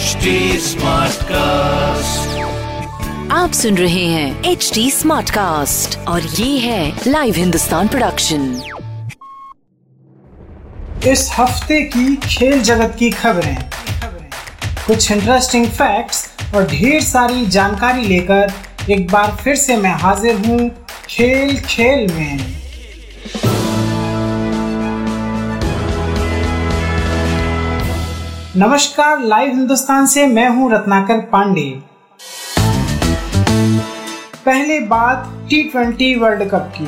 HD cast आप सुन रहे हैं एच डी स्मार्ट कास्ट और ये है लाइव हिंदुस्तान प्रोडक्शन इस हफ़्ते की खेल जगत की खबरें। कुछ इंटरेस्टिंग फैक्ट्स और ढेर सारी जानकारी लेकर एक बार फिर से मैं हाजिर हूँ खेल खेल में। नमस्कार, लाइव हिंदुस्तान से मैं हूँ रत्नाकर पांडे। पहले बात टी ट्वेंटी वर्ल्ड कप की,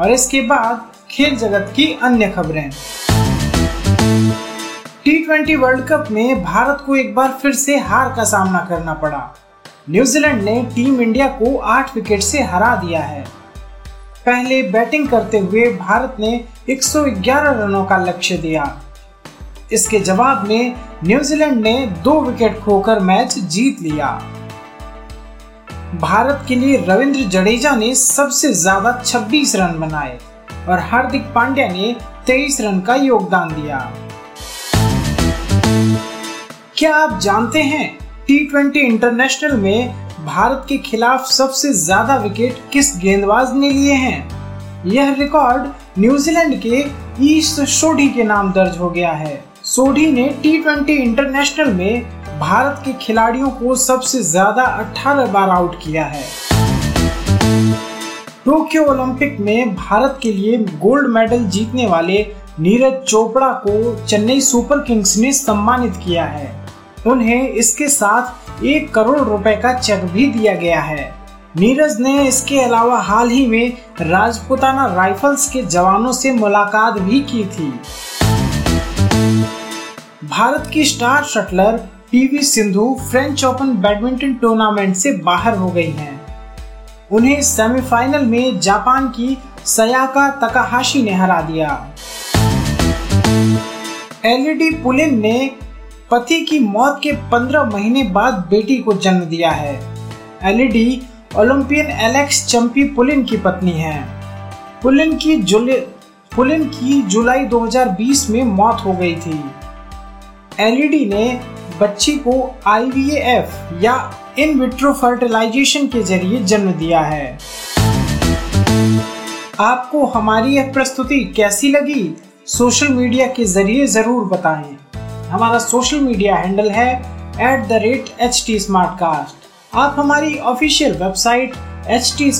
और इसके बाद खेल जगत की अन्य खबरें। टी ट्वेंटी वर्ल्ड कप में भारत को एक बार फिर से हार का सामना करना पड़ा। न्यूजीलैंड ने टीम इंडिया को आठ विकेट से हरा दिया है। पहले बैटिंग करते हुए भारत ने 111 रनों का लक्ष्य दिया। इसके जवाब में न्यूजीलैंड ने दो विकेट खोकर मैच जीत लिया। भारत के लिए रविंद्र जडेजा ने सबसे ज़्यादा 26 रन बनाए और हार्दिक पांड्या ने 23 रन का योगदान दिया। क्या आप जानते हैं टी ट्वेंटी इंटरनेशनल में भारत के खिलाफ सबसे ज़्यादा विकेट किस गेंदबाज ने लिए हैं? यह रिकॉर्ड न्यूजीलैंड के ईस्ट सोढ़ी के नाम दर्ज हो गया है। सोढ़ी ने टी इंटरनेशनल में भारत के खिलाड़ियों को सबसे ज़्यादा 18 बार आउट किया है। टोक्यो ओलंपिक में भारत के लिए गोल्ड मेडल जीतने वाले नीरज चोपड़ा को चेन्नई सुपर किंग्स ने सम्मानित किया है। उन्हें इसके साथ एक करोड़ रुपए का चेक भी दिया गया है। नीरज ने इसके अलावा हाल ही में राजपुताना राइफल्स के जवानों से मुलाकात भी की थी। भारत की star shuttler PV Sindhu French Open badminton tournament से बाहर हो गई हैं। उन्हें सेमीफाइनल में जापान की सयाका तकाहाशी ने हरा दिया। एलईडी पुलिन ने पति की मौत के 15 महीने बाद बेटी को जन्म दिया है। एलईडी ओलंपियन एलेक्स चंपी पुलिन की पत्नी है। पुलिन की जुले पुलिन की जुलाई 2020 में मौत हो गई थी। एलईडी ने बच्ची को आईवीएफ या इन विट्रो फर्टिलाइजेशन के ज़रिए जन्म दिया है। आपको हमारी यह प्रस्तुति कैसी लगी सोशल मीडिया के ज़रिए ज़रूर बताएँ। हमारा सोशल मीडिया हैंडल है at the rate H T आप हमारी ऑफिशियल वेबसाइट एच टी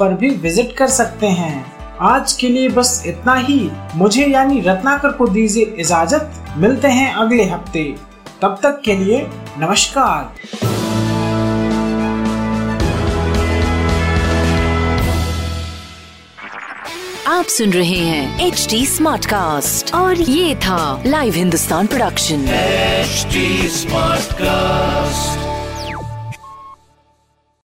पर भी विज़िट कर सकते हैं। आज के लिए बस इतना ही। मुझे यानी रत्नाकर को दीजिए इजाज़त। मिलते हैं अगले हफ़्ते। तब तक के लिए नमस्कार। आप सुन रहे हैं एच डी स्मार्ट कास्ट और ये था live Hindustan production smart Smartcast.